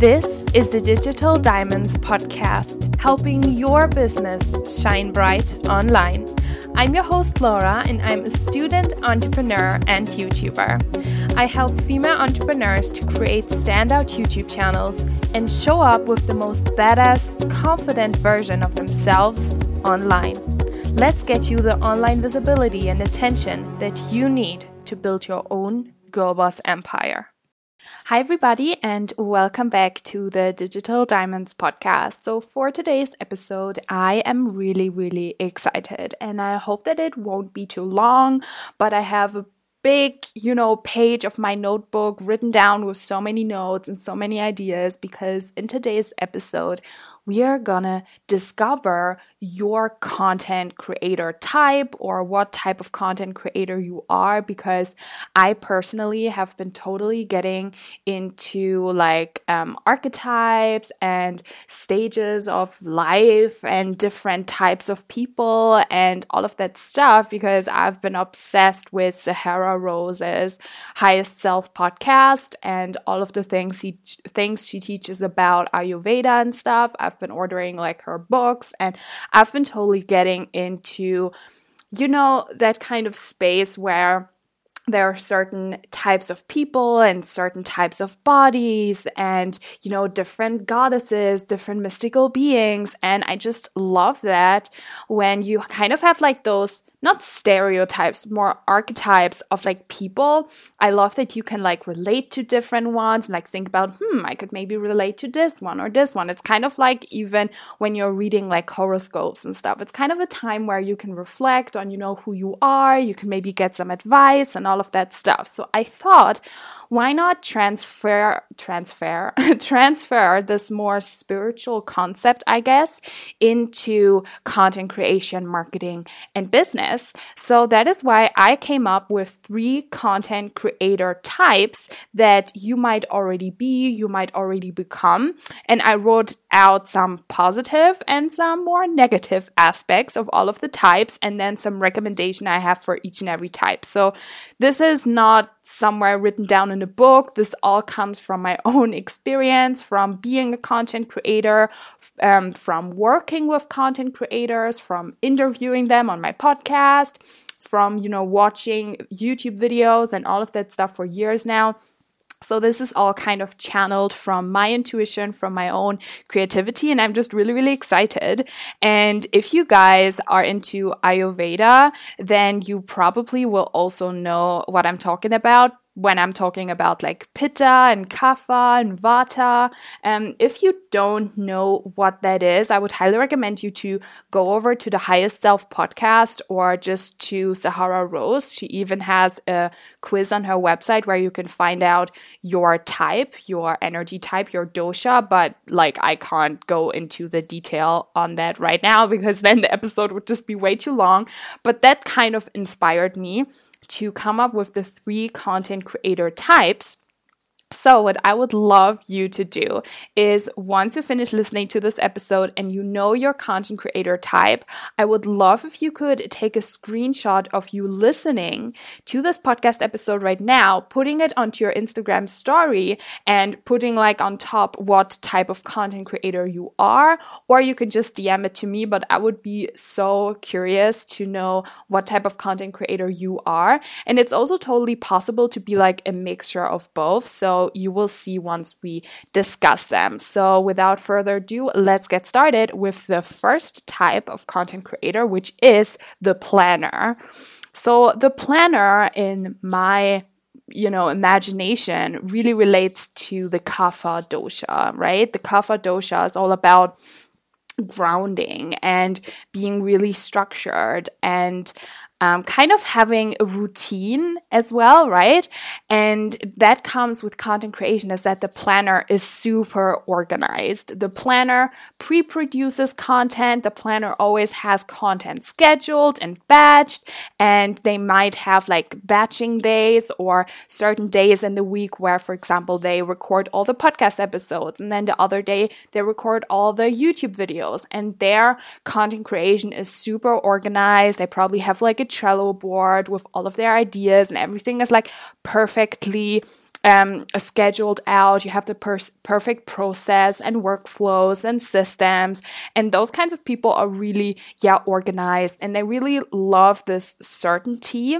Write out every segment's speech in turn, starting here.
This is the Digital Diamonds podcast, helping your business shine bright online. I'm your host, Laura, and I'm a student entrepreneur and YouTuber. I help female entrepreneurs to create standout YouTube channels and show up with the most badass, confident version of themselves online. Let's get you the online visibility and attention that you need to build your own girl boss empire. Hi, everybody, and welcome back to the Digital Diamonds podcast. So, for today's episode, I am really, really excited, and I hope that it won't be too long, but I have a big, you know, page of my notebook written down with so many notes and so many ideas because in today's episode, we are gonna discover your content creator type or what type of content creator you are because I personally have been totally getting into like um, archetypes and stages of life and different types of people and all of that stuff because I've been obsessed with Sahara Rose's Highest Self podcast and all of the things he things she teaches about Ayurveda and stuff. I've been ordering like her books and I've been totally getting into, you know, that kind of space where there are certain types of people and certain types of bodies and you know different goddesses different mystical beings. And i just love that when you kind of have like those not stereotypes, more archetypes of like people. I love that you can like relate to different ones and like think about, hmm, I could maybe relate to this one or this one. It's kind of like even when you're reading like horoscopes and stuff, it's kind of a time where you can reflect on, you know, who you are, you can maybe get some advice and all of that stuff. So I thought, why not transfer, transfer, transfer this more spiritual concept, I guess, into content creation, marketing, and business? Business. So that is why I came up with three content creator types that you might already be, you might already become. And I wrote out some positive and some more negative aspects of all of the types, and then some recommendation I have for each and every type. So this is not somewhere written down in a book. This all comes from my own experience, from being a content creator, um, from working with content creators, from interviewing them on my podcast, from you know watching YouTube videos and all of that stuff for years now. So, this is all kind of channeled from my intuition, from my own creativity, and I'm just really, really excited. And if you guys are into Ayurveda, then you probably will also know what I'm talking about when I'm talking about like pitta and kapha and vata. Um, if you don't know what that is, I would highly recommend you to go over to the Highest Self podcast or just to Sahara Rose. She even has a quiz on her website where you can find out your type, your energy type, your dosha. But like, I can't go into the detail on that right now because then the episode would just be way too long. But that kind of inspired me to come up with the three content creator types so, what I would love you to do is once you finish listening to this episode and you know your content creator type, I would love if you could take a screenshot of you listening to this podcast episode right now, putting it onto your Instagram story and putting like on top what type of content creator you are, or you can just DM it to me. But I would be so curious to know what type of content creator you are. And it's also totally possible to be like a mixture of both. So, you will see once we discuss them. So without further ado, let's get started with the first type of content creator, which is the planner. So the planner in my you know, imagination really relates to the kapha dosha, right? The kapha dosha is all about grounding and being really structured and um, kind of having a routine as well, right? And that comes with content creation is that the planner is super organized. The planner pre produces content, the planner always has content scheduled and batched, and they might have like batching days or certain days in the week where, for example, they record all the podcast episodes, and then the other day they record all the YouTube videos, and their content creation is super organized. They probably have like a Trello board with all of their ideas and everything is like perfectly um, scheduled out, you have the per- perfect process and workflows and systems. And those kinds of people are really, yeah, organized and they really love this certainty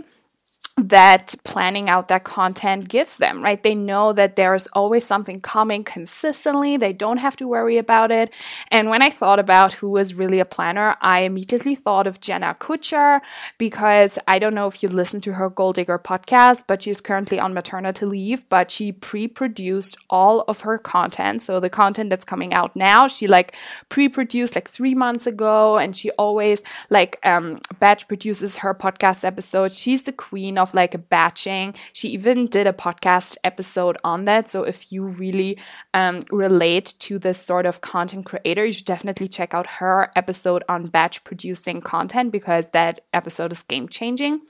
that planning out that content gives them, right? They know that there's always something coming consistently. They don't have to worry about it. And when I thought about who was really a planner, I immediately thought of Jenna Kutcher because I don't know if you listen to her Goal Digger podcast, but she's currently on maternity leave, but she pre-produced all of her content. So the content that's coming out now, she like pre-produced like three months ago and she always like um batch produces her podcast episodes. She's the queen of like batching. She even did a podcast episode on that. So if you really um, relate to this sort of content creator, you should definitely check out her episode on batch producing content because that episode is game changing.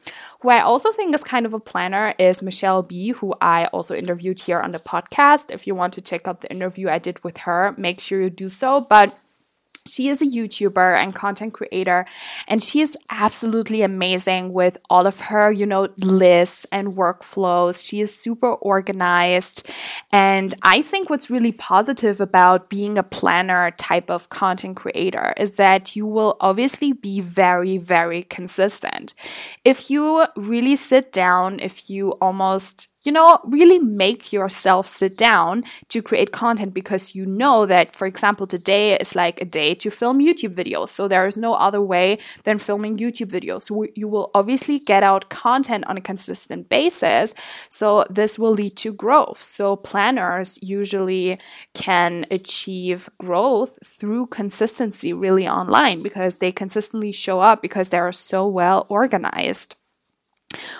Who I also think is kind of a planner is Michelle B, who I also interviewed here on the podcast. If you want to check out the interview I did with her, make sure you do so. But she is a YouTuber and content creator, and she is absolutely amazing with all of her, you know, lists and workflows. She is super organized. And I think what's really positive about being a planner type of content creator is that you will obviously be very, very consistent. If you really sit down, if you almost you know, really make yourself sit down to create content because you know that, for example, today is like a day to film YouTube videos. So there is no other way than filming YouTube videos. You will obviously get out content on a consistent basis. So this will lead to growth. So planners usually can achieve growth through consistency really online because they consistently show up because they are so well organized.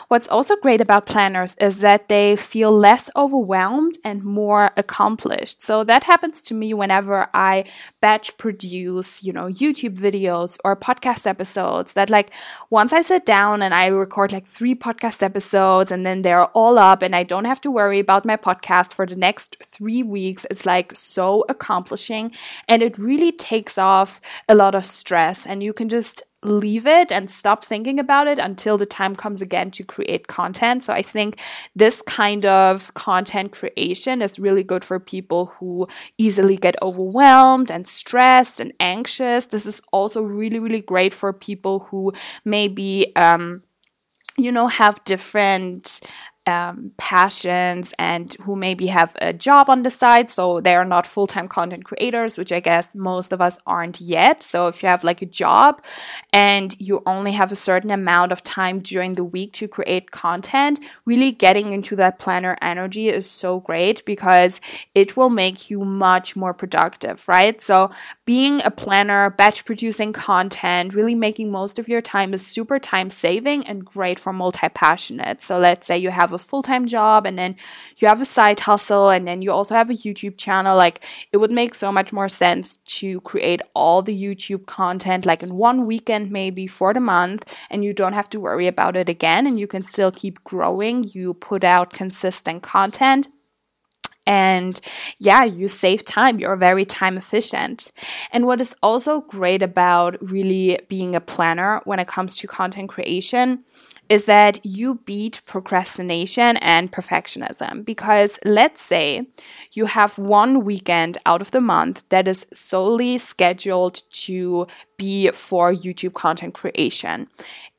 What's also great about planners is that they feel less overwhelmed and more accomplished. So that happens to me whenever I batch produce, you know, YouTube videos or podcast episodes that like once I sit down and I record like three podcast episodes and then they're all up and I don't have to worry about my podcast for the next three weeks, it's like so accomplishing and it really takes off a lot of stress and you can just leave it and stop thinking about it until the time comes again to create content. So I think this kind of content creation is really good for people who easily get overwhelmed and stressed and anxious. This is also really, really great for people who maybe, um, you know, have different um, passions and who maybe have a job on the side. So they are not full time content creators, which I guess most of us aren't yet. So if you have like a job and you only have a certain amount of time during the week to create content, really getting into that planner energy is so great because it will make you much more productive, right? So being a planner, batch producing content, really making most of your time is super time saving and great for multi passionate. So let's say you have a full time job and then you have a side hustle and then you also have a YouTube channel, like it would make so much more sense to create all the YouTube content like in one weekend, maybe for the month, and you don't have to worry about it again and you can still keep growing. You put out consistent content and yeah, you save time. You're very time efficient. And what is also great about really being a planner when it comes to content creation is that you beat procrastination and perfectionism. Because let's say you have one weekend out of the month that is solely scheduled to be for YouTube content creation.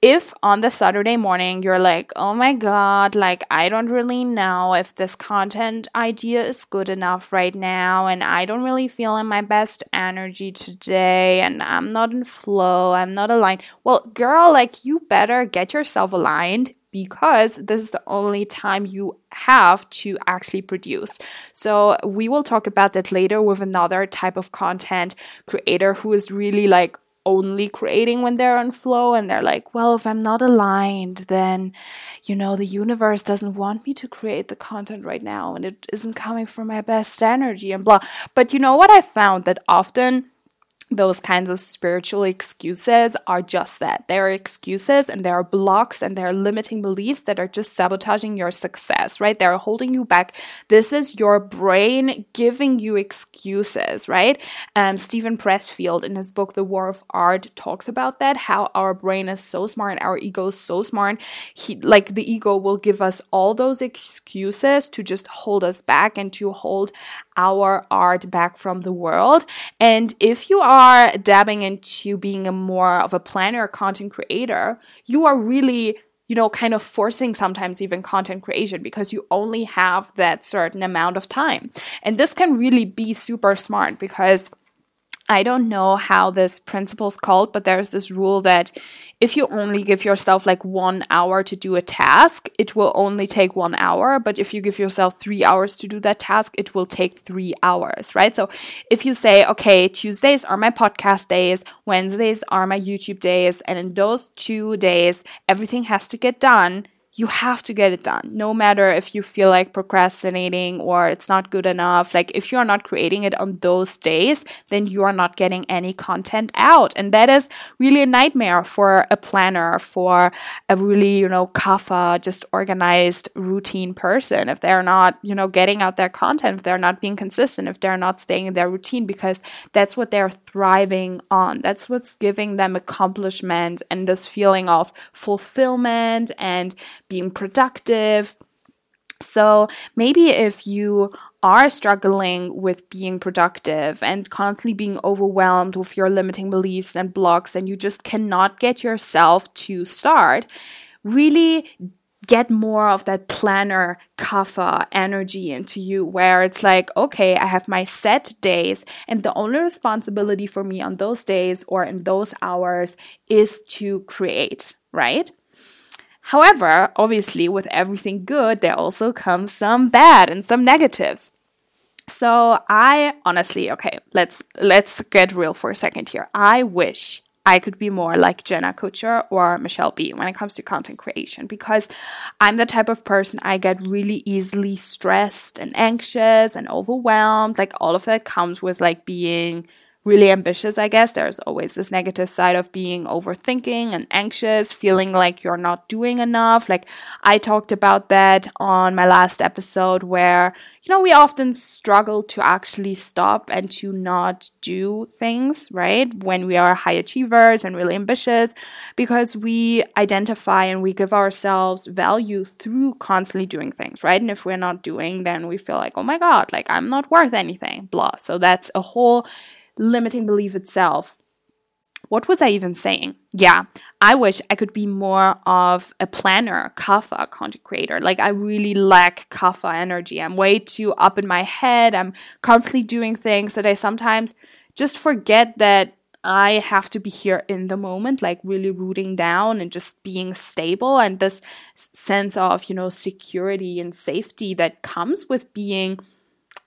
If on the Saturday morning you're like, oh my God, like I don't really know if this content idea is good enough right now, and I don't really feel in my best energy today, and I'm not in flow, I'm not aligned. Well, girl, like you better get yourself aligned because this is the only time you have to actually produce. So, we will talk about that later with another type of content creator who is really like only creating when they're on flow and they're like, well, if I'm not aligned, then, you know, the universe doesn't want me to create the content right now and it isn't coming from my best energy and blah. But you know what I found that often those kinds of spiritual excuses are just that. They are excuses and they are blocks and they are limiting beliefs that are just sabotaging your success, right? They're holding you back. This is your brain giving you excuses, right? Um, Steven Pressfield in his book, The War of Art, talks about that, how our brain is so smart, our ego is so smart. He, like the ego will give us all those excuses to just hold us back and to hold our art back from the world. And if you are dabbing into being a more of a planner, content creator, you are really you know, kind of forcing sometimes even content creation because you only have that certain amount of time. And this can really be super smart because I don't know how this principle is called, but there's this rule that if you only give yourself like one hour to do a task, it will only take one hour. But if you give yourself three hours to do that task, it will take three hours, right? So if you say, okay, Tuesdays are my podcast days, Wednesdays are my YouTube days, and in those two days, everything has to get done you have to get it done no matter if you feel like procrastinating or it's not good enough. Like if you're not creating it on those days then you are not getting any content out. And that is really a nightmare for a planner for a really you know kapha just organized routine person. If they're not you know getting out their content if they're not being consistent if they're not staying in their routine because that's what they're thriving on. That's what's giving them accomplishment and this feeling of fulfillment and being productive. So maybe if you are struggling with being productive and constantly being overwhelmed with your limiting beliefs and blocks, and you just cannot get yourself to start, really get more of that planner kapha energy into you where it's like okay i have my set days and the only responsibility for me on those days or in those hours is to create right However, obviously, with everything good, there also comes some bad and some negatives. So I honestly, okay, let's let's get real for a second here. I wish I could be more like Jenna Kutcher or Michelle B when it comes to content creation because I'm the type of person I get really easily stressed and anxious and overwhelmed. Like all of that comes with like being really ambitious, I guess. There's always this negative side of being overthinking and anxious, feeling like you're not doing enough. Like I talked about that on my last episode where, you know, we often struggle to actually stop and to not do things, right? When we are high achievers and really ambitious because we identify and we give ourselves value through constantly doing things, right? And if we're not doing, then we feel like, oh my God, like I'm not worth anything, blah. So that's a whole limiting belief itself. What was I even saying? Yeah, I wish I could be more of a planner, kapha content creator. Like I really lack kapha energy. I'm way too up in my head. I'm constantly doing things that I sometimes just forget that I have to be here in the moment, like really rooting down and just being stable. And this sense of, you know, security and safety that comes with being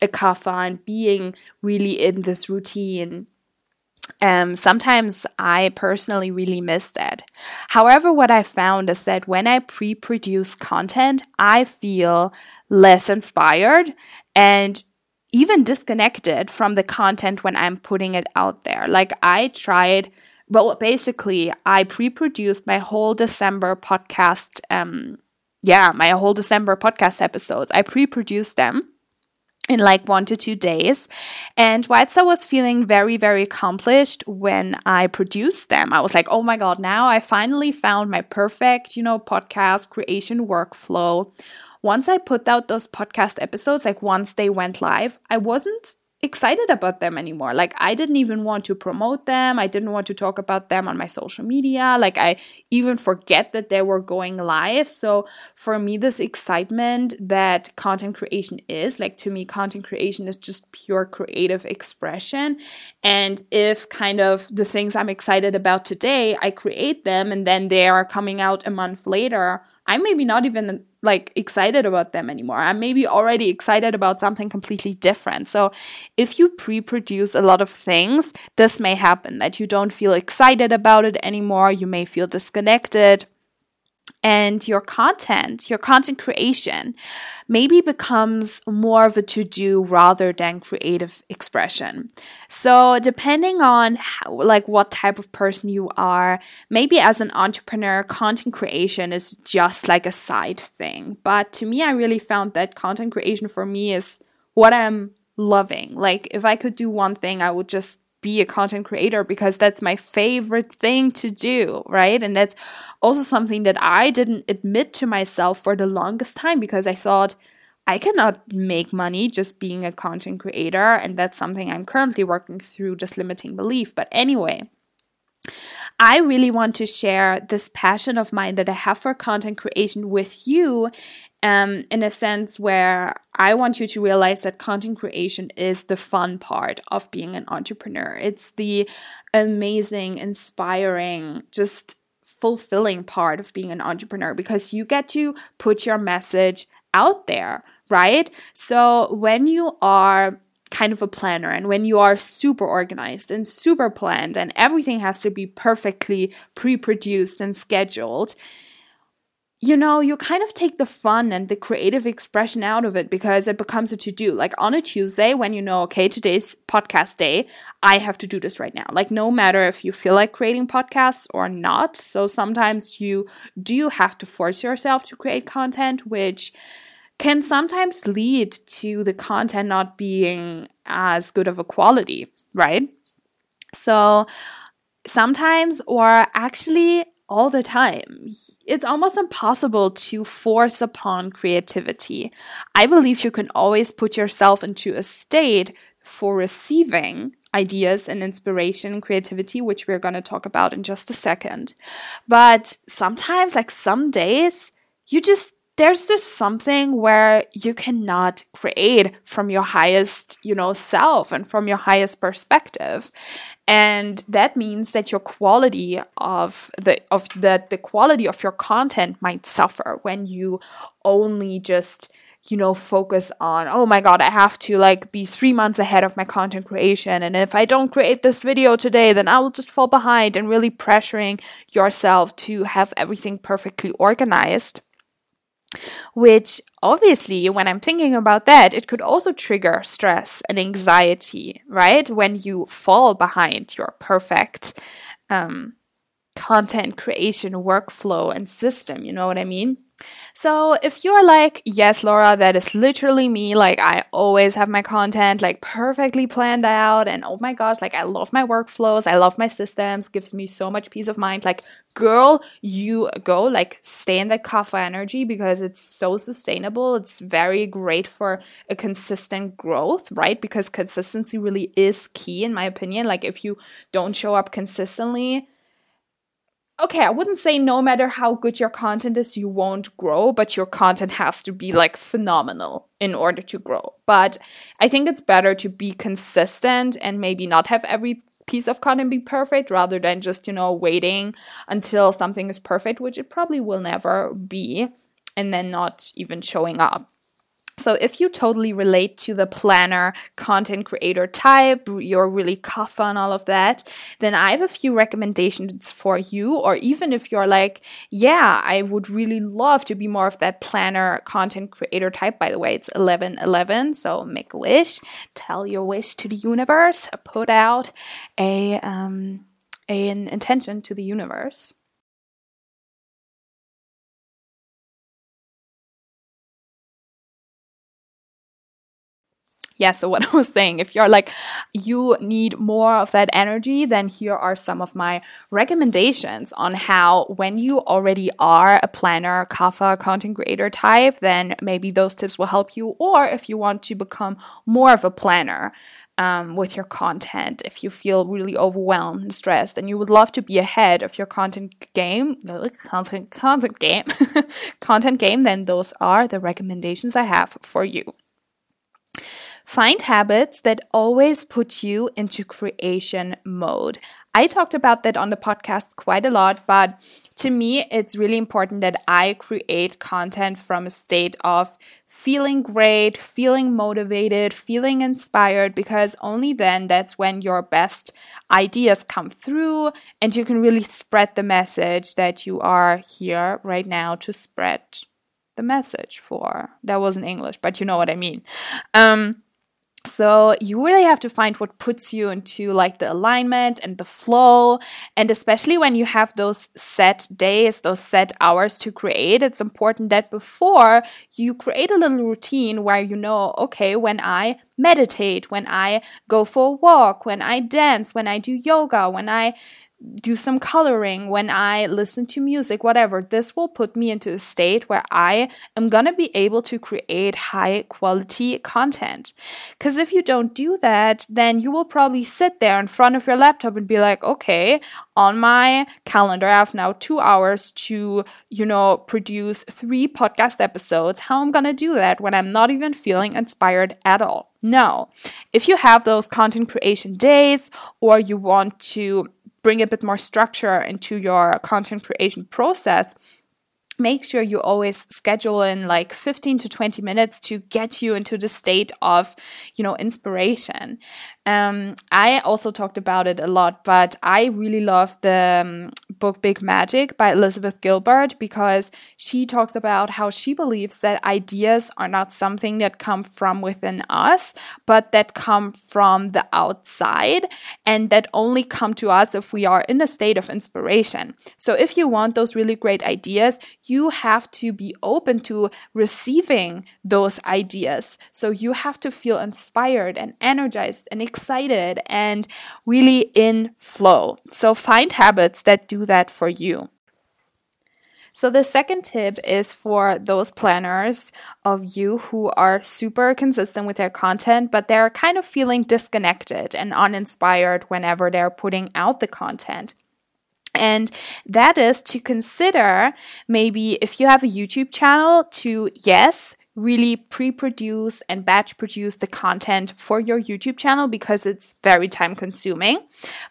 a kapha and being really in this routine um, sometimes I personally really miss that. However, what I found is that when I pre produce content, I feel less inspired and even disconnected from the content when I'm putting it out there. Like, I tried, well, basically, I pre produced my whole December podcast. Um, yeah, my whole December podcast episodes. I pre produced them in like one to two days. And whilst I was feeling very, very accomplished when I produced them, I was like, oh my God, now I finally found my perfect, you know, podcast creation workflow. Once I put out those podcast episodes, like once they went live, I wasn't excited about them anymore. Like I didn't even want to promote them. I didn't want to talk about them on my social media. Like I even forget that they were going live. So for me this excitement that content creation is, like to me content creation is just pure creative expression. And if kind of the things I'm excited about today, I create them and then they are coming out a month later, I'm maybe not even like excited about them anymore. I'm maybe already excited about something completely different. So if you pre-produce a lot of things, this may happen that you don't feel excited about it anymore. You may feel disconnected. And your content, your content creation, maybe becomes more of a to do rather than creative expression. So, depending on how, like what type of person you are, maybe as an entrepreneur, content creation is just like a side thing. But to me, I really found that content creation for me is what I'm loving. Like, if I could do one thing, I would just be a content creator because that's my favorite thing to do, right? And that's also something that I didn't admit to myself for the longest time because I thought I cannot make money just being a content creator. And that's something I'm currently working through, just limiting belief. But anyway, I really want to share this passion of mine that I have for content creation with you um, in a sense where I want you to realize that content creation is the fun part of being an entrepreneur. It's the amazing, inspiring, just fulfilling part of being an entrepreneur because you get to put your message out there, right? So when you are kind of a planner and when you are super organized and super planned and everything has to be perfectly pre produced and scheduled, you know, you kind of take the fun and the creative expression out of it because it becomes a to do. Like on a Tuesday, when you know, okay, today's podcast day, I have to do this right now. Like, no matter if you feel like creating podcasts or not. So sometimes you do have to force yourself to create content, which can sometimes lead to the content not being as good of a quality, right? So sometimes, or actually, all the time. It's almost impossible to force upon creativity. I believe you can always put yourself into a state for receiving ideas and inspiration and creativity, which we're going to talk about in just a second. But sometimes, like some days, you just there's just something where you cannot create from your highest, you know, self and from your highest perspective and that means that your quality of the of that the quality of your content might suffer when you only just you know focus on oh my god i have to like be 3 months ahead of my content creation. And if i don't create this video today then i will just fall behind and really pressuring yourself to have everything perfectly organized which obviously, when I'm thinking about that, it could also trigger stress and anxiety, right? When you fall behind your perfect um, content creation workflow and system, you know what I mean? So if you're like, yes, Laura, that is literally me, like I always have my content like perfectly planned out and oh my gosh, like I love my workflows, I love my systems, gives me so much peace of mind. Like, girl, you go, like stay in that kapha energy because it's so sustainable. It's very great for a consistent growth, right? Because consistency really is key in my opinion. Like if you don't show up consistently, okay, I wouldn't say no matter how good your content is, you won't grow, but your content has to be like phenomenal in order to grow. But I think it's better to be consistent and maybe not have every piece of content be perfect rather than just, you know, waiting until something is perfect, which it probably will never be, and then not even showing up. So, if you totally relate to the planner content creator type, you're really kapha on all of that, then I have a few recommendations for you. Or even if you're like, yeah, I would really love to be more of that planner content creator type. By the way, it's 11 11. So, make a wish, tell your wish to the universe, put out a, um, an intention to the universe. Yeah, so what I was saying, if you're like, you need more of that energy, then here are some of my recommendations on how, when you already are a planner, kapha, content creator type, then maybe those tips will help you. Or if you want to become more of a planner, um, with your content if you feel really overwhelmed and stressed and you would love to be ahead of your content game content content game content game then those are the recommendations i have for you Find habits that always put you into creation mode. I talked about that on the podcast quite a lot, but to me, it's really important that I create content from a state of feeling great, feeling motivated, feeling inspired, because only then that's when your best ideas come through and you can really spread the message that you are here right now to spread the message for. That wasn't English, but you know what I mean. Um, so you really have to find what puts you into like the alignment and the flow. And especially when you have those set days, those set hours to create, it's important that before you create a little routine where you know, okay, when I meditate, when I go for a walk, when I dance, when I do yoga, when I do some coloring, when I listen to music, whatever, this will put me into a state where I am going to be able to create high quality content. Because if you don't do that, then you will probably sit there in front of your laptop and be like, okay, on my calendar, I have now two hours to, you know, produce three podcast episodes. How am I going to do that when I'm not even feeling inspired at all? No. If you have those content creation days or you want to bring a bit more structure into your content creation process, make sure you always schedule in like 15 to 20 minutes to get you into the state of you know inspiration um, i also talked about it a lot but i really love the um, book big magic by elizabeth gilbert because she talks about how she believes that ideas are not something that come from within us but that come from the outside and that only come to us if we are in a state of inspiration so if you want those really great ideas you have to be open to receiving those ideas. So you have to feel inspired and energized and excited and really in flow. So find habits that do that for you. So, the second tip is for those planners of you who are super consistent with their content, but they're kind of feeling disconnected and uninspired whenever they're putting out the content. And that is to consider maybe if you have a YouTube channel to, yes, really pre produce and batch produce the content for your YouTube channel because it's very time consuming.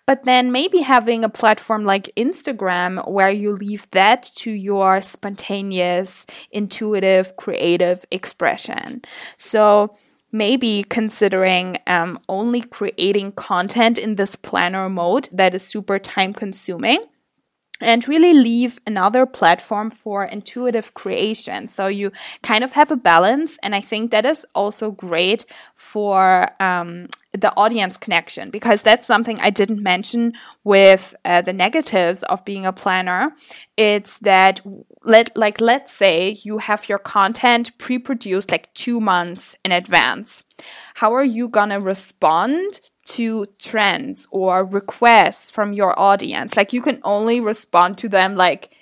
But then maybe having a platform like Instagram where you leave that to your spontaneous, intuitive, creative expression. So, maybe considering um, only creating content in this planner mode that is super time consuming and really leave another platform for intuitive creation. So you kind of have a balance. And I think that is also great for um, the audience connection because that's something I didn't mention with uh, the negatives of being a planner. It's that let like let's say you have your content pre-produced like 2 months in advance. How are you going to respond to trends or requests from your audience. Like you can only respond to them like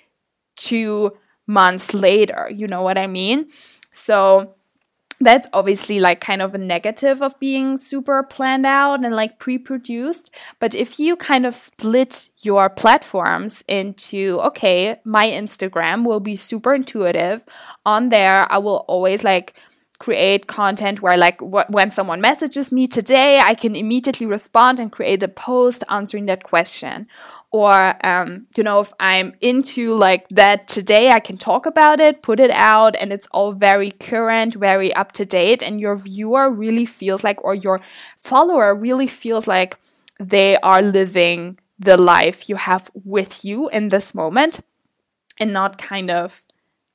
two months later. You know what I mean? So that's obviously like kind of a negative of being super planned out and like pre produced. But if you kind of split your platforms into, okay, my Instagram will be super intuitive. On there, I will always like create content where like wh- when someone messages me today i can immediately respond and create a post answering that question. Or um, you know if i'm into like that today i can talk about it put it out and it's all very current very up to date and your viewer really feels like or your follower really feels like they are living the life you have with you in this moment and not kind of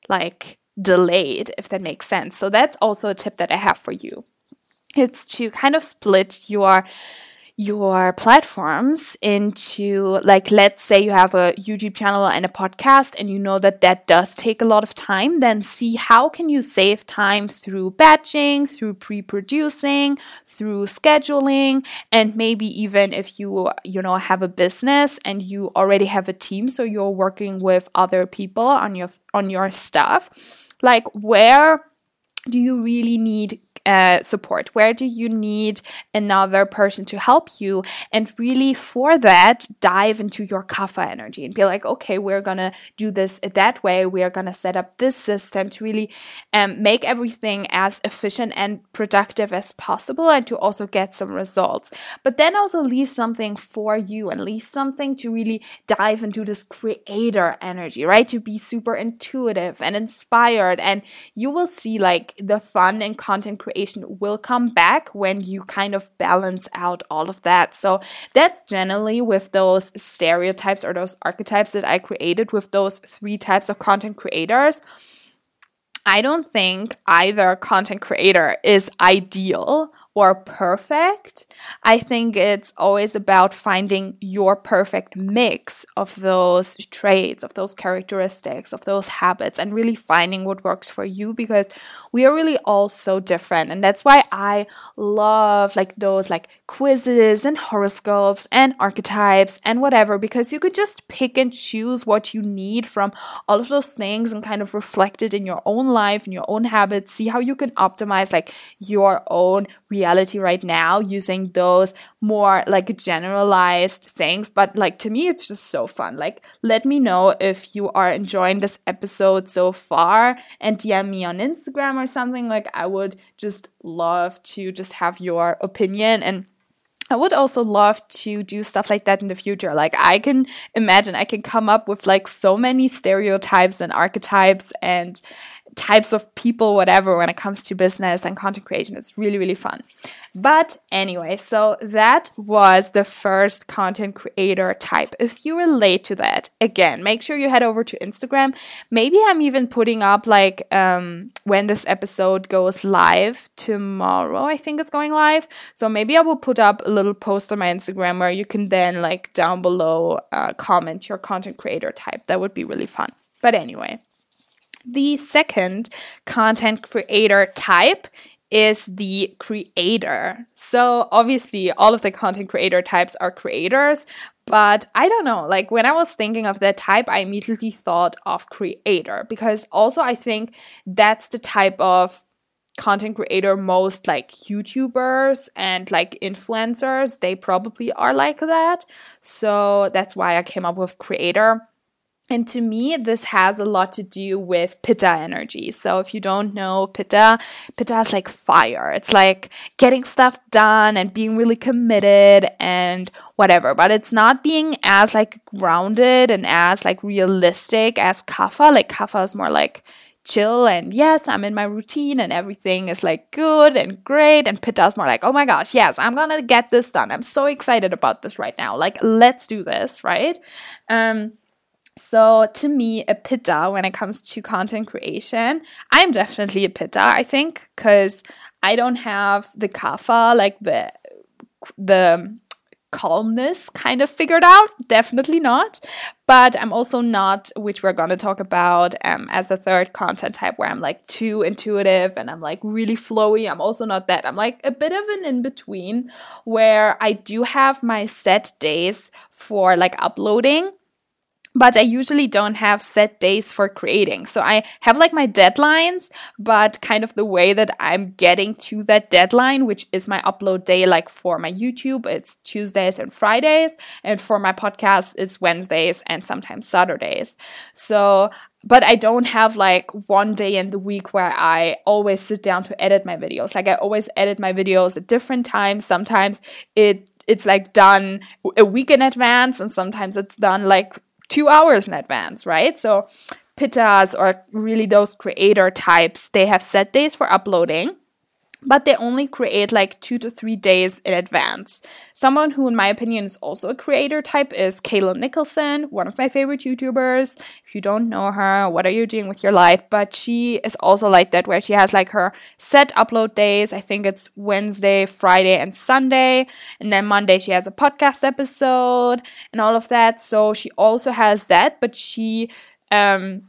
like delayed, if that makes sense. So that's also a tip that I have for you. It's to kind of split your your platforms into like let's say you have a YouTube channel and a podcast and you know that that does take a lot of time then see how can you save time through batching through pre-producing through scheduling and maybe even if you you know have a business and you already have a team so you're working with other people on your on your stuff like where do you really need uh, support? Where do you need another person to help you? And really, for that, dive into your kapha energy and be like, okay, we're gonna do this that way. We're gonna set up this system to really um, make everything as efficient and productive as possible, and to also get some results. But then also leave something for you and leave something to really dive into this creator energy, right? To be super intuitive and inspired, and you will see like the fun and content creation will come back when you kind of balance out all of that. So that's generally with those stereotypes or those archetypes that I created with those three types of content creators. I don't think either content creator is ideal or perfect. I think it's always about finding your perfect mix of those traits, of those characteristics, of those habits, and really finding what works for you because we are really all so different. And that's why I love like those like quizzes and horoscopes and archetypes and whatever because you could just pick and choose what you need from all of those things and kind of reflect it in your own life, in your own habits, see how you can optimize like your own reality reality right now using those more like generalized things. But like to me, it's just so fun. Like, let me know if you are enjoying this episode so far and DM me on Instagram or something. Like, I would just love to just have your opinion and I would also love to do stuff like that in the future. Like I can imagine I can come up with like so many stereotypes and archetypes and types of people, whatever, when it comes to business and content creation. It's really, really fun. But anyway, so that was the first content creator type. If you relate to that, again, make sure you head over to Instagram. Maybe I'm even putting up like um, when this episode goes live tomorrow. I think it's going live. So maybe I will put up a little post on my Instagram where you can then like down below uh, comment your content creator type. That would be really fun. But anyway, the second content creator type is the creator. So obviously all of the content creator types are creators, but I don't know, like when I was thinking of that type, I immediately thought of creator because also I think that's the type of content creator most like YouTubers and like influencers, they probably are like that. So that's why I came up with creator. And to me, this has a lot to do with pitta energy. So if you don't know pitta, pitta is like fire. It's like getting stuff done and being really committed and whatever. But it's not being as like grounded and as like realistic as kapha. Like kapha is more like chill and yes, I'm in my routine and everything is like good and great. And Pitta is more like, oh my gosh, yes, I'm gonna get this done. I'm so excited about this right now. Like, let's do this, right? Um, so, to me, a pitta when it comes to content creation, I'm definitely a pitta, I think, because I don't have the kapha, like the the calmness kind of figured out. Definitely not. But i'm also not which we're going to talk about um, as a third content type where i'm like too intuitive and i'm like really flowy. I'm also not that. I'm like a bit of an in between where i do have my set days for like uploading but I usually don't have set days for creating. So I have like my deadlines, but kind of the way that I'm getting to that deadline, which is my upload day, like for my YouTube, it's Tuesdays and Fridays, and for my podcast, it's Wednesdays and sometimes Saturdays. So but I don't have like one day in the week where I always sit down to edit my videos. Like I always edit my videos at different times. Sometimes it it's like done a week in advance and sometimes it's done like two hours in advance, right? So pittas or really those creator types, they have set days for uploading but they only create like two to three days in advance. Someone who, in my opinion, is also a creator type is Kalyn Nicholson, one of my favorite YouTubers. If you don't know her, what are you doing with your life? But she is also like that, where she has like her set upload days. I think it's Wednesday, Friday, and Sunday. And then Monday, she has a podcast episode and all of that. So she also has that, but she, um,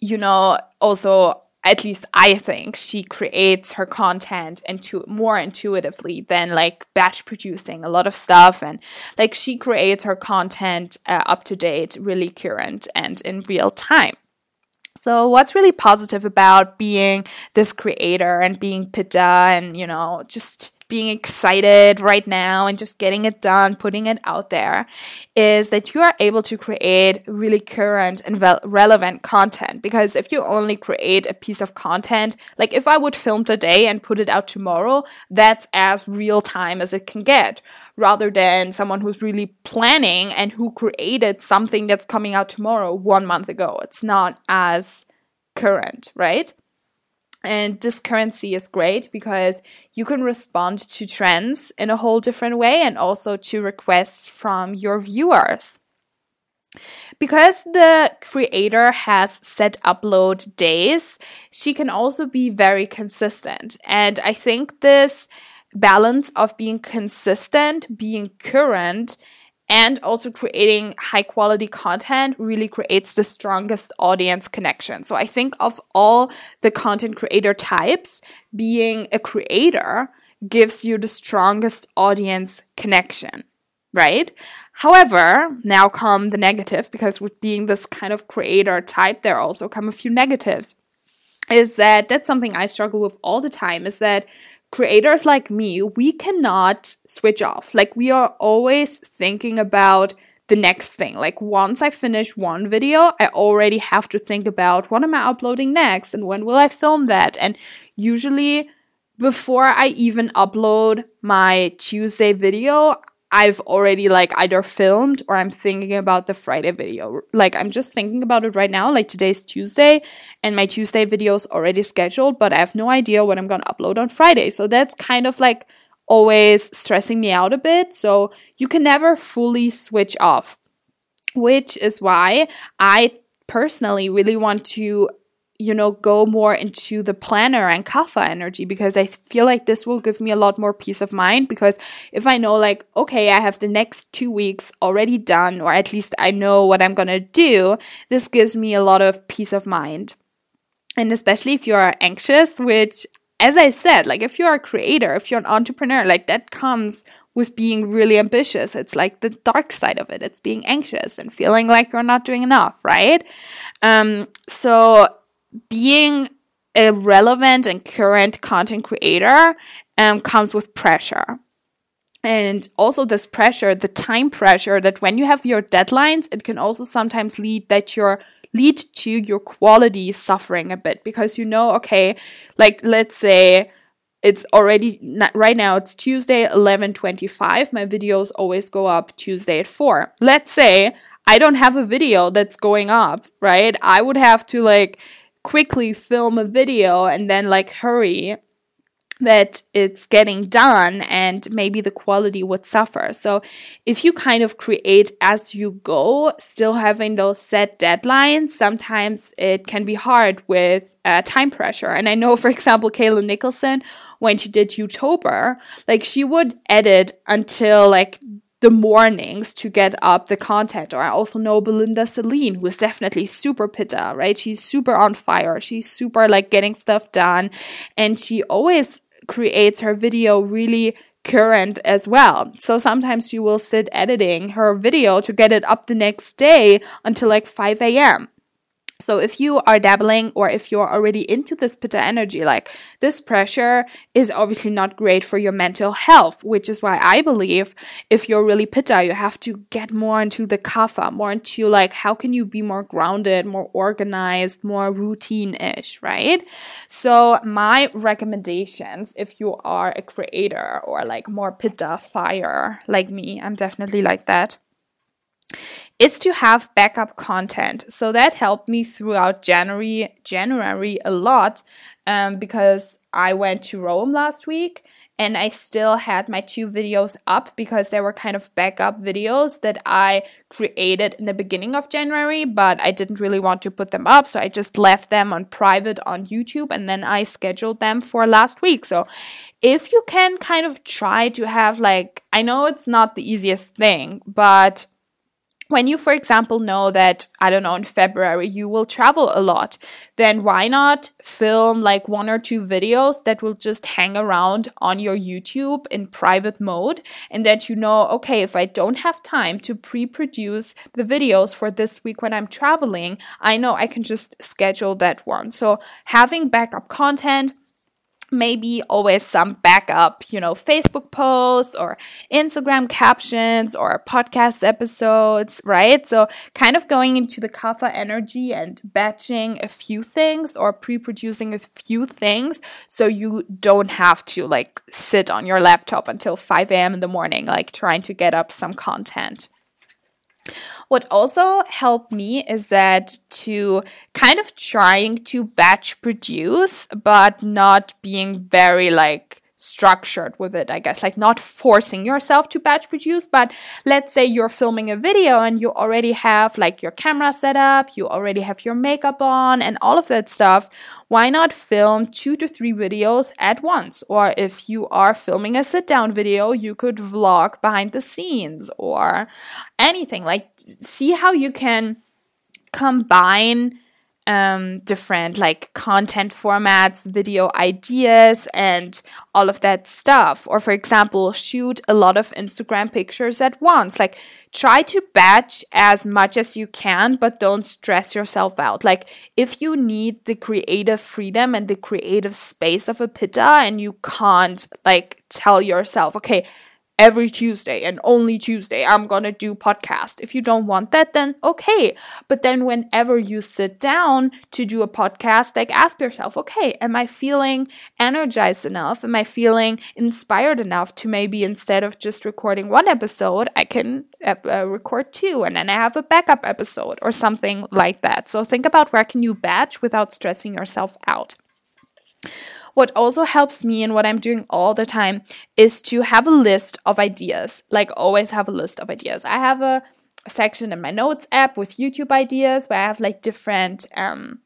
you know, also at least I think she creates her content into more intuitively than like batch producing a lot of stuff and like she creates her content uh, up to date, really current and in real time. So, what's really positive about being this creator and being Pitta and, you know, just being excited right now and just getting it done, putting it out there, is that you are able to create really current and relevant content. Because if you only create a piece of content, like if I would film today and put it out tomorrow, that's as real time as it can get, rather than someone who's really planning and who created something that's coming out tomorrow one month ago. It's not as current, right? And this currency is great because you can respond to trends in a whole different way and also to requests from your viewers. Because the creator has set upload days, she can also be very consistent. And I think this balance of being consistent, being current, and also creating high quality content really creates the strongest audience connection. So I think of all the content creator types, being a creator gives you the strongest audience connection, right? However, now come the negative because with being this kind of creator type, there also come a few negatives. Is that that's something I struggle with all the time is that creators like me, we cannot switch off. Like, we are always thinking about the next thing. Like, once I finish one video, I already have to think about what am I uploading next and when will I film that. And usually, before I even upload my Tuesday video, I've already like either filmed or I'm thinking about the Friday video. Like I'm just thinking about it right now. Like today's Tuesday and my Tuesday video is already scheduled, but I have no idea what I'm going to upload on Friday. So that's kind of like always stressing me out a bit. So you can never fully switch off, which is why I personally really want to you know, go more into the planner and kapha energy because I feel like this will give me a lot more peace of mind. Because if I know, like, okay, I have the next two weeks already done, or at least I know what I'm gonna do, this gives me a lot of peace of mind. And especially if you are anxious, which, as I said, like, if you're a creator, if you're an entrepreneur, like, that comes with being really ambitious. It's like the dark side of it. It's being anxious and feeling like you're not doing enough, right? Um, so being a relevant and current content creator um, comes with pressure. And also this pressure, the time pressure that when you have your deadlines, it can also sometimes lead that your lead to your quality suffering a bit because you know, okay, like let's say it's already right now it's Tuesday 11:25. My videos always go up Tuesday at 4. Let's say I don't have a video that's going up, right? I would have to like quickly film a video and then like hurry that it's getting done and maybe the quality would suffer. So if you kind of create as you go, still having those set deadlines, sometimes it can be hard with uh, time pressure. And I know, for example, Kalyn Nicholson, when she did Youtuber, like she would edit until like the mornings to get up the content. Or I also know Belinda Celine, who is definitely super pitta, right? She's super on fire. She's super like getting stuff done. And she always creates her video really current as well. So sometimes you will sit editing her video to get it up the next day until like 5 a.m. So if you are dabbling or if you're already into this pitta energy, like this pressure is obviously not great for your mental health, which is why I believe if you're really pitta, you have to get more into the kapha, more into like how can you be more grounded, more organized, more routine-ish, right? So my recommendations, if you are a creator or like more pitta fire like me, I'm definitely like that is to have backup content. So that helped me throughout January, January a lot um, because I went to Rome last week and I still had my two videos up because they were kind of backup videos that I created in the beginning of January, but I didn't really want to put them up. So I just left them on private on YouTube and then I scheduled them for last week. So if you can kind of try to have like, I know it's not the easiest thing, but when you, for example, know that, I don't know, in February you will travel a lot, then why not film like one or two videos that will just hang around on your YouTube in private mode and that you know, okay, if I don't have time to pre produce the videos for this week when I'm traveling, I know I can just schedule that one. So having backup content maybe always some backup, you know, Facebook posts or Instagram captions or podcast episodes, right? So, kind of going into the kapha energy and batching a few things or pre producing a few things so you don't have to like sit on your laptop until 5 a.m. in the morning, like trying to get up some content. What also helped me is that to kind of trying to batch produce, but not being very like structured with it, I guess, like not forcing yourself to batch produce. But let's say you're filming a video and you already have like your camera set up, you already have your makeup on, and all of that stuff. Why not film two to three videos at once? Or if you are filming a sit down video, you could vlog behind the scenes or anything. Like, see how you can combine um, different like content formats, video ideas, and all of that stuff. Or, for example, shoot a lot of Instagram pictures at once. Like, try to batch as much as you can, but don't stress yourself out. Like, if you need the creative freedom and the creative space of a pitta, and you can't like tell yourself, okay, every Tuesday and only Tuesday I'm gonna do podcast. If you don't want that, then okay. But then whenever you sit down to do a podcast, like ask yourself, okay, am I feeling energized enough? Am I feeling inspired enough to maybe instead of just recording one episode, I can uh, uh record two and then I have a backup episode or something like that. So think about where can you batch without stressing yourself out. What also helps me and what I'm doing all the time is to have a list of ideas. Like, always have a list of ideas. I have a section in my notes app with YouTube ideas where I have like different um,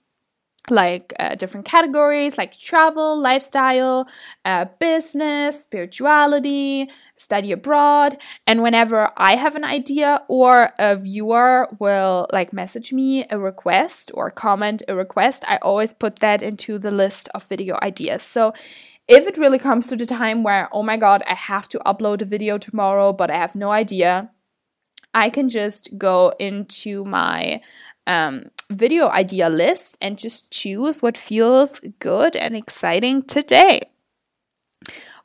like uh, different categories like travel, lifestyle, uh, business, spirituality, study abroad. And whenever I have an idea or a viewer will like message me a request or comment a request, I always put that into the list of video ideas. So if it really comes to the time where, oh my god, I have to upload a video tomorrow, but I have no idea, I can just go into my um, video idea list and just choose what feels good and exciting today.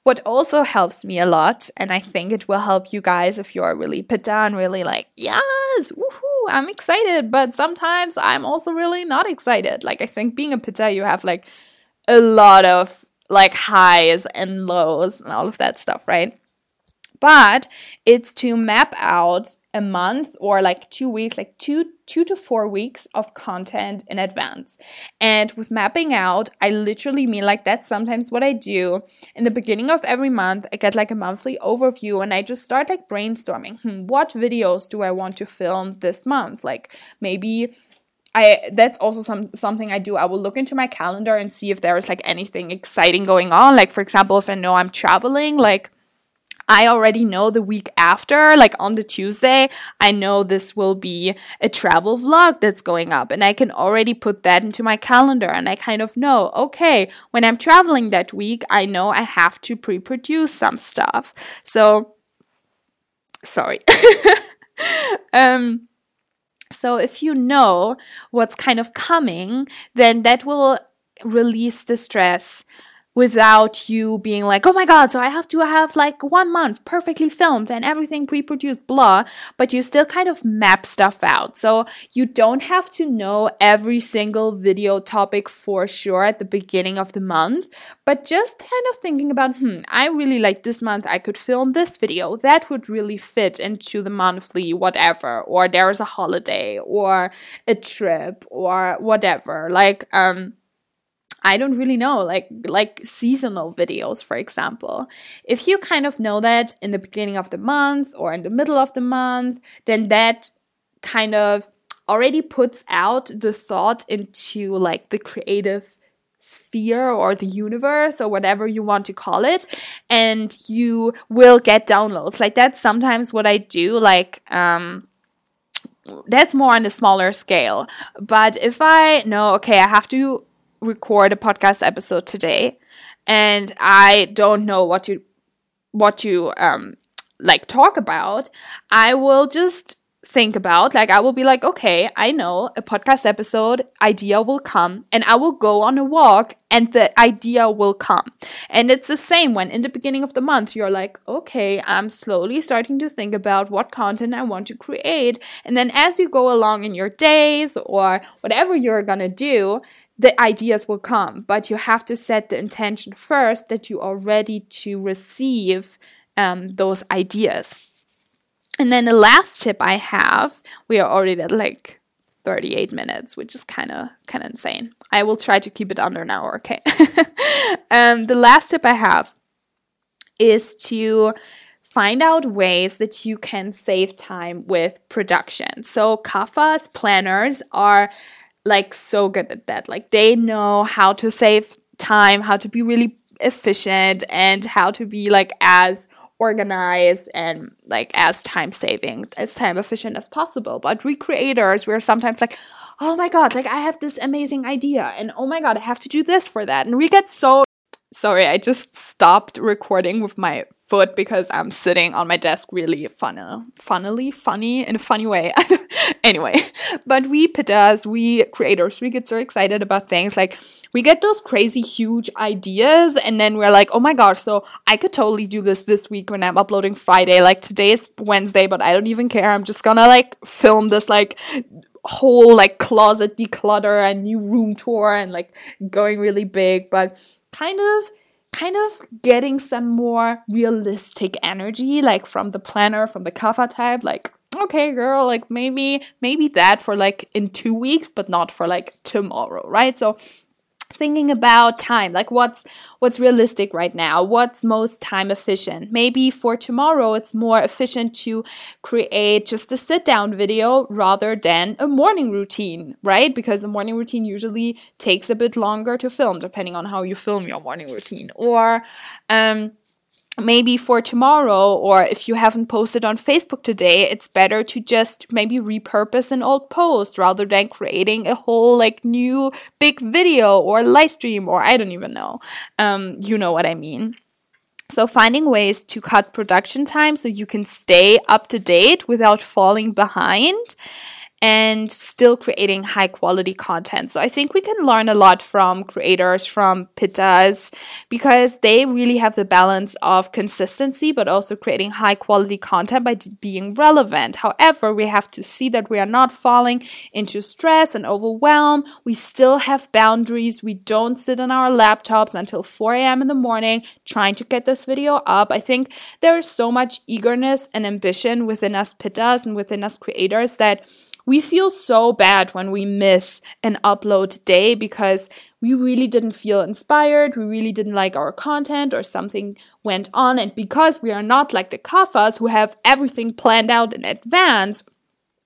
What also helps me a lot, and I think it will help you guys if you're really pitta, really like, yes, woohoo, I'm excited, but sometimes I'm also really not excited. Like, I think being a pitta, you have like a lot of like highs and lows and all of that stuff, right? But it's to map out a month or like two weeks, like two two to four weeks of content in advance. And with mapping out, I literally mean like that's sometimes what I do. In the beginning of every month, I get like a monthly overview and I just start like brainstorming. Hmm, what videos do I want to film this month? Like maybe I that's also some something I do. I will look into my calendar and see if there is like anything exciting going on. Like for example, if I know I'm traveling, like I already know the week after, like on the Tuesday, I know this will be a travel vlog that's going up, and I can already put that into my calendar. And I kind of know, okay, when I'm traveling that week, I know I have to pre produce some stuff. So, sorry. um, so, if you know what's kind of coming, then that will release the stress without you being like, oh my God, so I have to have like one month perfectly filmed and everything pre produced, blah. But you still kind of map stuff out. So you don't have to know every single video topic for sure at the beginning of the month, but just kind of thinking about, hmm, I really like this month, I could film this video. That would really fit into the monthly whatever, or there's a holiday, or a trip, or whatever. Like, um, I don't really know, like like seasonal videos, for example. If you kind of know that in the beginning of the month or in the middle of the month, then that kind of already puts out the thought into like the creative sphere or the universe or whatever you want to call it and you will get downloads like that's sometimes what i do like um that's more on a smaller scale. But if I know, okay, I have to record a podcast episode today and I don't know what to what to um like talk about, I will just think about. Like, I will be like, okay, I know a podcast episode idea will come and I will go on a walk and the idea will come. And it's the same when in the beginning of the month, you're like, okay, I'm slowly starting to think about what content I want to create. And then as you go along in your days or whatever you're going to do, the ideas will come, but you have to set the intention first that you are ready to receive um, those ideas. And then the last tip I have, we are already at like 38 minutes, which is kind of kind of insane. I will try to keep it under an hour, okay? and the last tip I have is to find out ways that you can save time with production. So Kaphas planners are like so good at that. Like they know how to save time, how to be really efficient and how to be like as organized and like as time saving, as time efficient as possible. But we creators, we're sometimes like, oh my god, like I have this amazing idea, and oh my god, I have to do this for that. And we get so sorry, I just stopped recording with my foot because I'm sitting on my desk really funny, funnily, funny in a funny way. anyway, but we pittas, we creators, we get so excited about things like we get those crazy huge ideas and then we're like, oh my gosh, so I could totally do this this week when I'm uploading Friday. Like today's Wednesday, but I don't even care. I'm just gonna like film this like whole like closet declutter and new room tour and like going really big, but kind of kind of getting some more realistic energy like from the planner from the kapha type like okay girl like maybe maybe that for like in 2 weeks but not for like tomorrow right? So thinking about time like what's what's realistic right now what's most time efficient. Maybe for tomorrow it's more efficient to create just a sit down video rather than a morning routine right? Because a morning routine usually takes a bit longer to film depending on how you film your morning routine. Or um maybe for tomorrow or if you haven't posted on Facebook today, it's better to just maybe repurpose an old post rather than creating a whole like new big video or live stream or I don't even know. Um, you know what I mean. So, finding ways to cut production time so you can stay up to date without falling behind and still creating high quality content. So I think we can learn a lot from creators, from pittas, because they really have the balance of consistency, but also creating high quality content by being relevant. However, we have to see that we are not falling into stress and overwhelm. We still have boundaries. We don't sit on our laptops until 4 a.m. in the morning trying to get this video up. I think there is so much eagerness and ambition within us pittas and within us creators that we feel so bad when we miss an upload day because we really didn't feel inspired, we really didn't like our content, or something went on. And because we are not like the kaphas who have everything planned out in advance,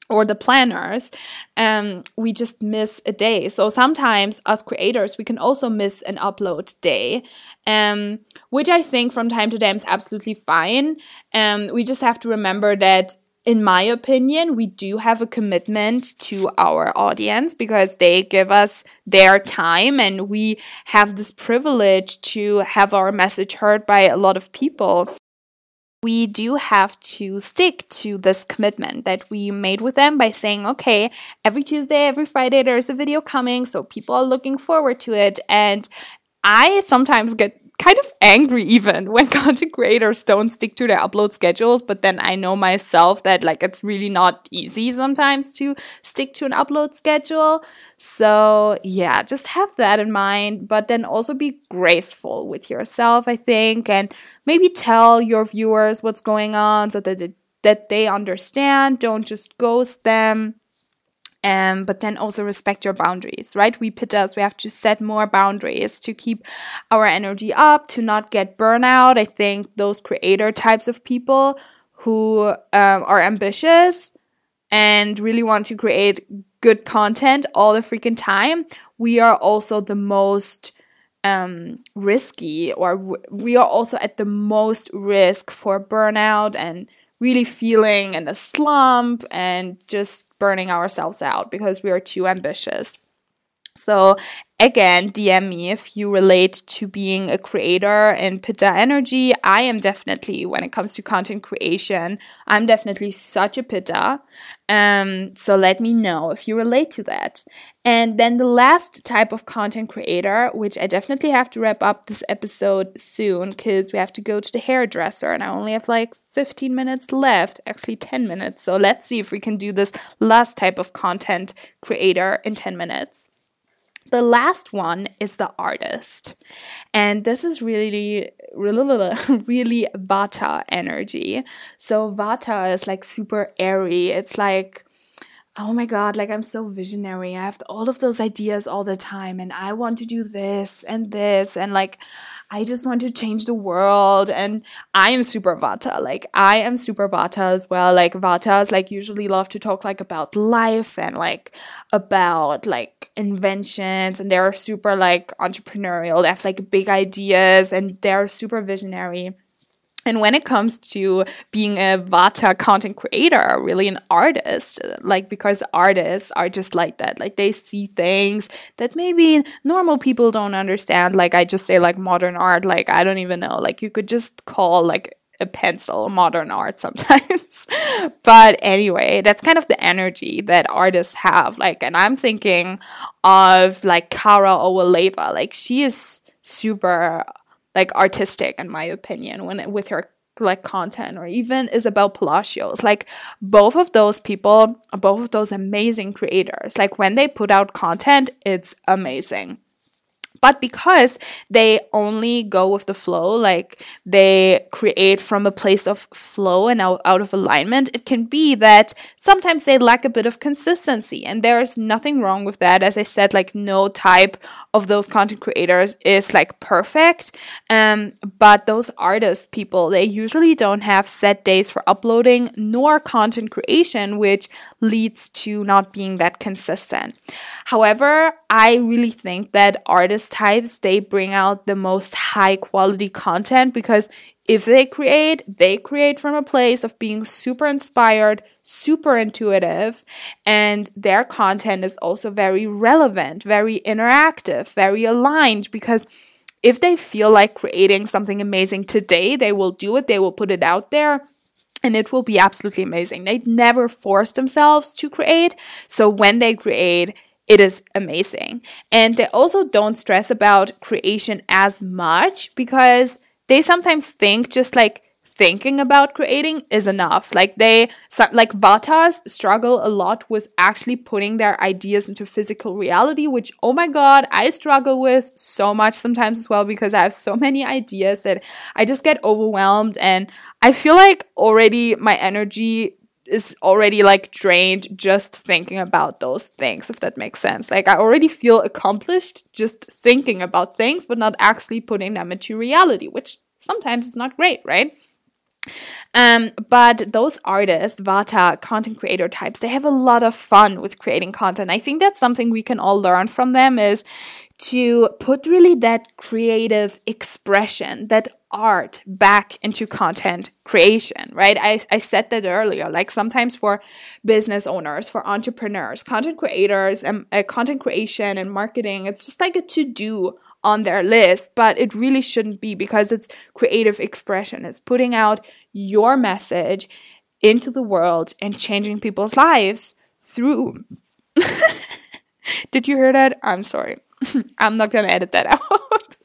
or the planners, um, we just miss a day. So sometimes, as creators, we can also miss an upload day, um, which I think from time to time is absolutely fine. Um, we just have to remember that in my opinion, we do have a commitment to our audience because they give us their time and we have this privilege to have our message heard by a lot of people. We do have to stick to this commitment that we made with them by saying, okay, every Tuesday, every Friday, there's a video coming, so people are looking forward to it. And I sometimes get kind of angry even when content creators don't stick to their upload schedules but then i know myself that like it's really not easy sometimes to stick to an upload schedule. So yeah just have that in mind but then also be graceful with yourself i think and maybe tell your viewers what's going on so that it, that they understand. Don't just ghost them um, but then also respect your boundaries, right? We pittas, we have to set more boundaries to keep our energy up, to not get burnout. I think those creator types of people who um, are ambitious and really want to create good content all the freaking time, we are also the most um, risky, or we are also at the most risk for burnout and really feeling in a slump and just burning ourselves out because we are too ambitious. So again, DM me if you relate to being a creator in Pitta energy. I am definitely, when it comes to content creation, I'm definitely such a Pitta. Um, so let me know if you relate to that. And then the last type of content creator, which I definitely have to wrap up this episode soon because we have to go to the hairdresser and I only have like 15 minutes left, actually 10 minutes. So let's see if we can do this last type of content creator in 10 minutes. The last one is the artist. And this is really, really, really Vata energy. So Vata is like super airy. It's like oh my god like i'm so visionary. I have all of those ideas all the time and i want to do this and this and like i just want to change the world and i am super vata. Like i am super vata as well. Like vatas like usually love to talk like about life and like about like inventions and they're super like entrepreneurial. They have like big ideas and they're super visionary and when it comes to being a Vata content creator, really an artist, like because artists are just like that, like they see things that maybe normal people don't understand. Like I just say, like modern art, like I don't even know, like you could just call like a pencil modern art sometimes. but anyway, that's kind of the energy that artists have. Like, and I'm thinking of like Kara Owaleva, like she is super like artistic in my opinion when with her like content or even Isabel Palacios. Like both of those people both of those amazing creators like when they put out content it's amazing but because they only go with the flow, like they create from a place of flow and out, out of alignment, it can be that sometimes they lack a bit of consistency. And there's nothing wrong with that. As I said, like no type of those content creators is like perfect. Um, but those artists, people, they usually don't have set days for uploading nor content creation, which leads to not being that consistent. However, I really think that types they bring out the most high quality content because if they create, they create from a place of being super inspired, super intuitive, and their content is also very relevant, very interactive, very aligned because if they feel like creating something amazing today, they will do it, they will put it out there and it will be absolutely amazing. They never force themselves to create. So when they create, it is amazing. And they also don't stress about creation as much because they sometimes think just like thinking about creating is enough. Like they like Vatas struggle a lot with actually putting their ideas into physical reality, which oh my god, I struggle with so much sometimes as well because I have so many ideas that I just get overwhelmed and I feel like already my energy is already like drained just thinking about those things, if that makes sense. Like I already feel accomplished just thinking about things, but not actually putting them into reality, which sometimes is not great, right? Um, but those artists, Vata content creator types, they have a lot of fun with creating content. I think that's something we can all learn from them is to put really that creative expression, that art back into content creation, right? I, I said that earlier. Like sometimes for business owners, for entrepreneurs, content creators, and uh, content creation and marketing, it's just like a to do on their list, but it really shouldn't be because it's creative expression. It's putting out your message into the world and changing people's lives through. Did you hear that? I'm sorry. I'm not gonna edit that out.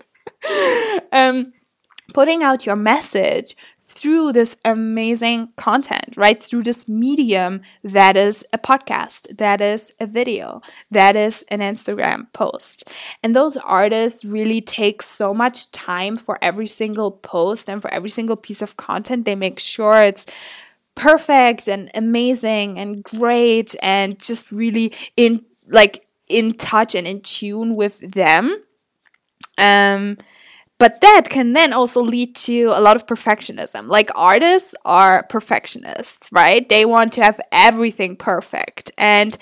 um, putting out your message through this amazing content, right? Through this medium that is a podcast, that is a video, that is an Instagram post. And those artists really take so much time for every single post and for every single piece of content. They make sure it's perfect and amazing and great and just really in like in touch and in tune with them. Um, but that can then also lead to a lot of perfectionism. Like artists are perfectionists, right? They want to have everything perfect. And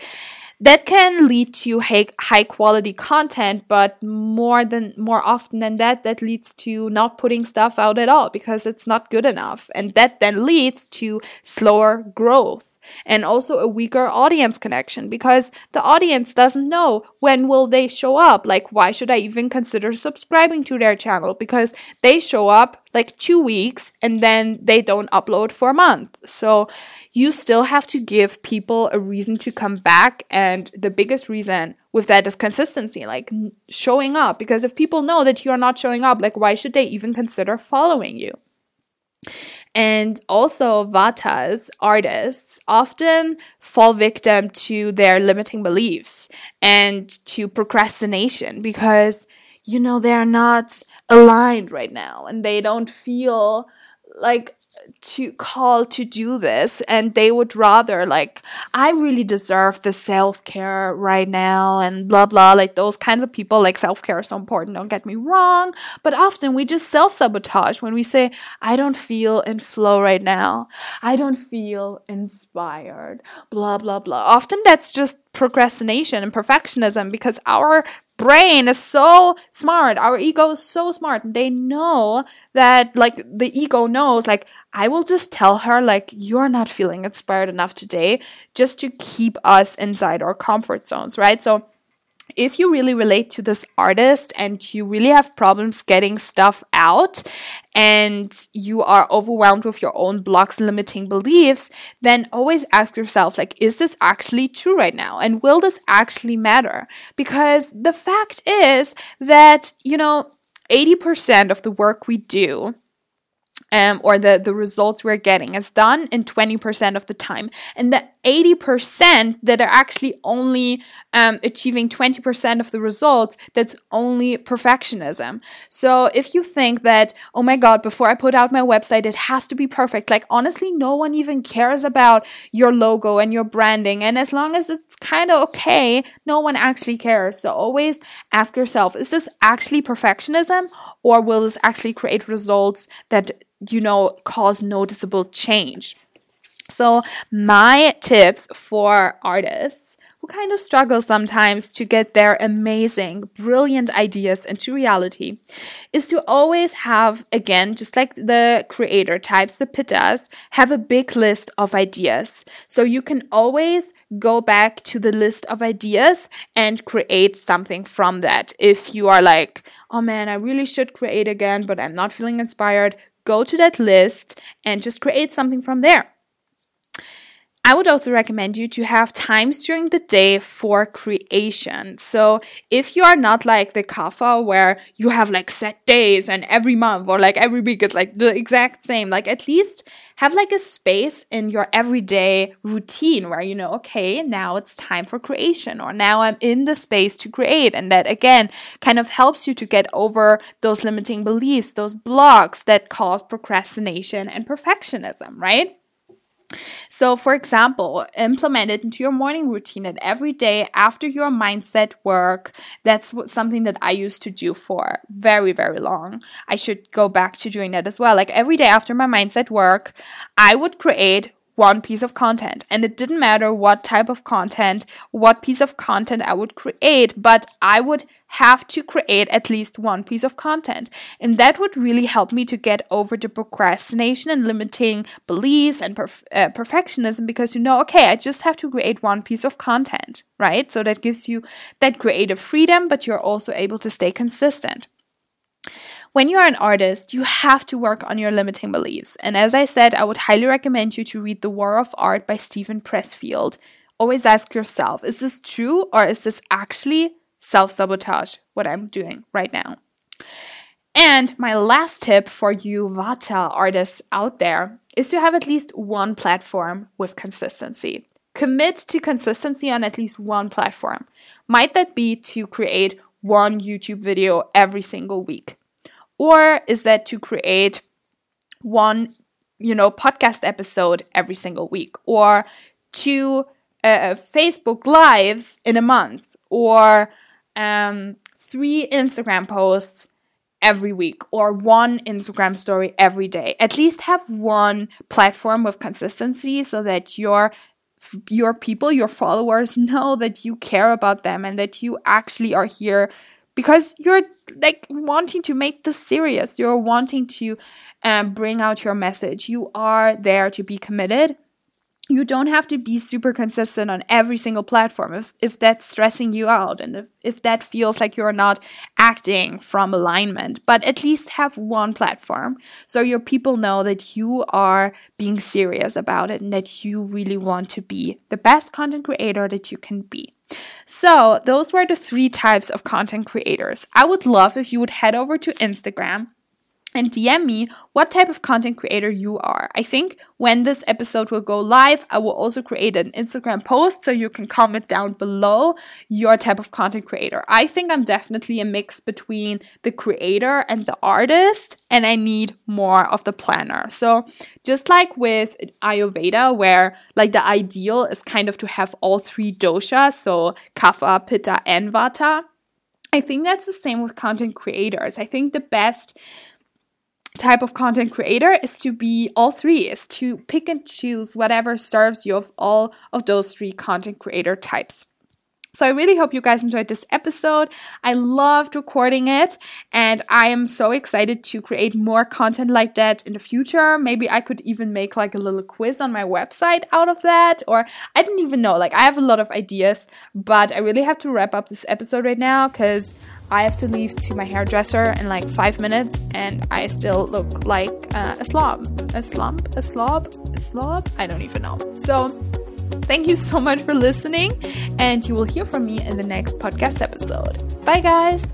that can lead to high quality content, but more than more often than that, that leads to not putting stuff out at all because it's not good enough. And that then leads to slower growth and also a weaker audience connection because the audience doesn't know when will they show up. Like why should i even consider subscribing to their channel? Because they show up like 2 weeks and then they don't upload for a month. So you still have to give people a reason to come back. And the biggest reason with that is consistency like showing up. Because if people know that you are not showing up like why should they even consider following you and also, Vatas, artists, often fall victim to their limiting beliefs and to procrastination because, you know, they're not aligned right now and they don't feel like to call to do this and they would rather like i really deserve the self-care right now and blah blah like those kinds of people like self-care is so important don't get me wrong but often we just self-sabotage when we say i don't feel in flow right now. I don't feel inspired blah blah blah. Often that's just procrastination and perfectionism because our brain is so smart. Our ego is so smart. They know that like the ego knows like i will just tell her like you're not feeling inspired enough today just to keep us inside our comfort zones right? So if you really relate to this artist and you really have problems getting stuff out and you are overwhelmed with your own blocks and limiting beliefs, then always ask yourself, like, is this actually true right now? And will this actually matter? Because the fact is that, you know, 80% of the work we do um, or the, the results we're getting is done in 20% of the time. And the 80% that are actually only um, achieving 20% of the results, that's only perfectionism. So if you think that, oh my God, before I put out my website, it has to be perfect, like honestly, no one even cares about your logo and your branding. And as long as it's kind of okay, no one actually cares. So always ask yourself, is this actually perfectionism or will this actually create results that you know, cause noticeable change. So, my tips for artists who kind of struggle sometimes to get their amazing, brilliant ideas into reality is to always have, again, just like the creator types, the pittas, have a big list of ideas. So you can always go back to the list of ideas and create something from that. If you are like, oh man, I really should create again, but I'm not feeling inspired, go to that list and just create something from there. I would also recommend you to have times during the day for creation. So if you are not like the Kapha where you have like set days and every month or like every week is like the exact same, like at least have like a space in your everyday routine where you know, okay, now it's time for creation or now I'm in the space to create. And that again kind of helps you to get over those limiting beliefs, those blocks that cause procrastination and perfectionism, right? So, for example, implement it into your morning routine that every day after your mindset work, that's something that I used to do for very, very long. I should go back to doing that as well. Like every day after my mindset work, I would create one piece of content. And it didn't matter what type of content, what piece of content I would create, but I would have to create at least one piece of content. And that would really help me to get over the procrastination and limiting beliefs and perf- uh, perfectionism because you know, okay, I just have to create one piece of content, right? So that gives you that creative freedom, but you're also able to stay consistent. When you are an artist, you have to work on your limiting beliefs. And as I said, I would highly recommend you to read The War of Art by Steven Pressfield. Always ask yourself is this true or is this actually self sabotage, what I'm doing right now? And my last tip for you Vata artists out there is to have at least one platform with consistency. Commit to consistency on at least one platform. Might that be to create one YouTube video every single week? Or is that to create one, you know, podcast episode every single week? Or two uh, Facebook lives in a month? Or um, three Instagram posts every week? Or one Instagram story every day. At least have one platform with consistency so that your your people, your followers know that you care about them and that you actually are here because you're like wanting to make this serious. You're wanting to um, bring out your message. You are there to be committed. You don't have to be super consistent on every single platform. If, if that's stressing you out and if, if that feels like you're not acting from alignment but at least have one platform so your people know that you are being serious about it and that you really want to be the best content creator that you can be. So, those were the three types of content creators. I would love if you would head over to Instagram and DM me what type of content creator you are. I think when this episode will go live, I will also create an Instagram post so you can comment down below your type of content creator. I think I'm definitely a mix between the creator and the artist, and I need more of the planner. So, just like with Ayurveda, where like the ideal is kind of to have all three doshas, so Kapha, Pitta, and Vata. I think that's the same with content creators. I think the best type of content creator is to be all three, is to pick and choose whatever serves you of all of those three content creator types. So I really hope you guys enjoyed this episode. I loved recording it and I am so excited to create more content like that in the future. Maybe I could even make like a little quiz on my website out of that or I don't even know. Like I have a lot of ideas, but I really have to wrap up this episode right now cuz I have to leave to my hairdresser in like five minutes, and I still look like uh, a slob. A slump? A slob? A slob? I don't even know. So, thank you so much for listening, and you will hear from me in the next podcast episode. Bye, guys.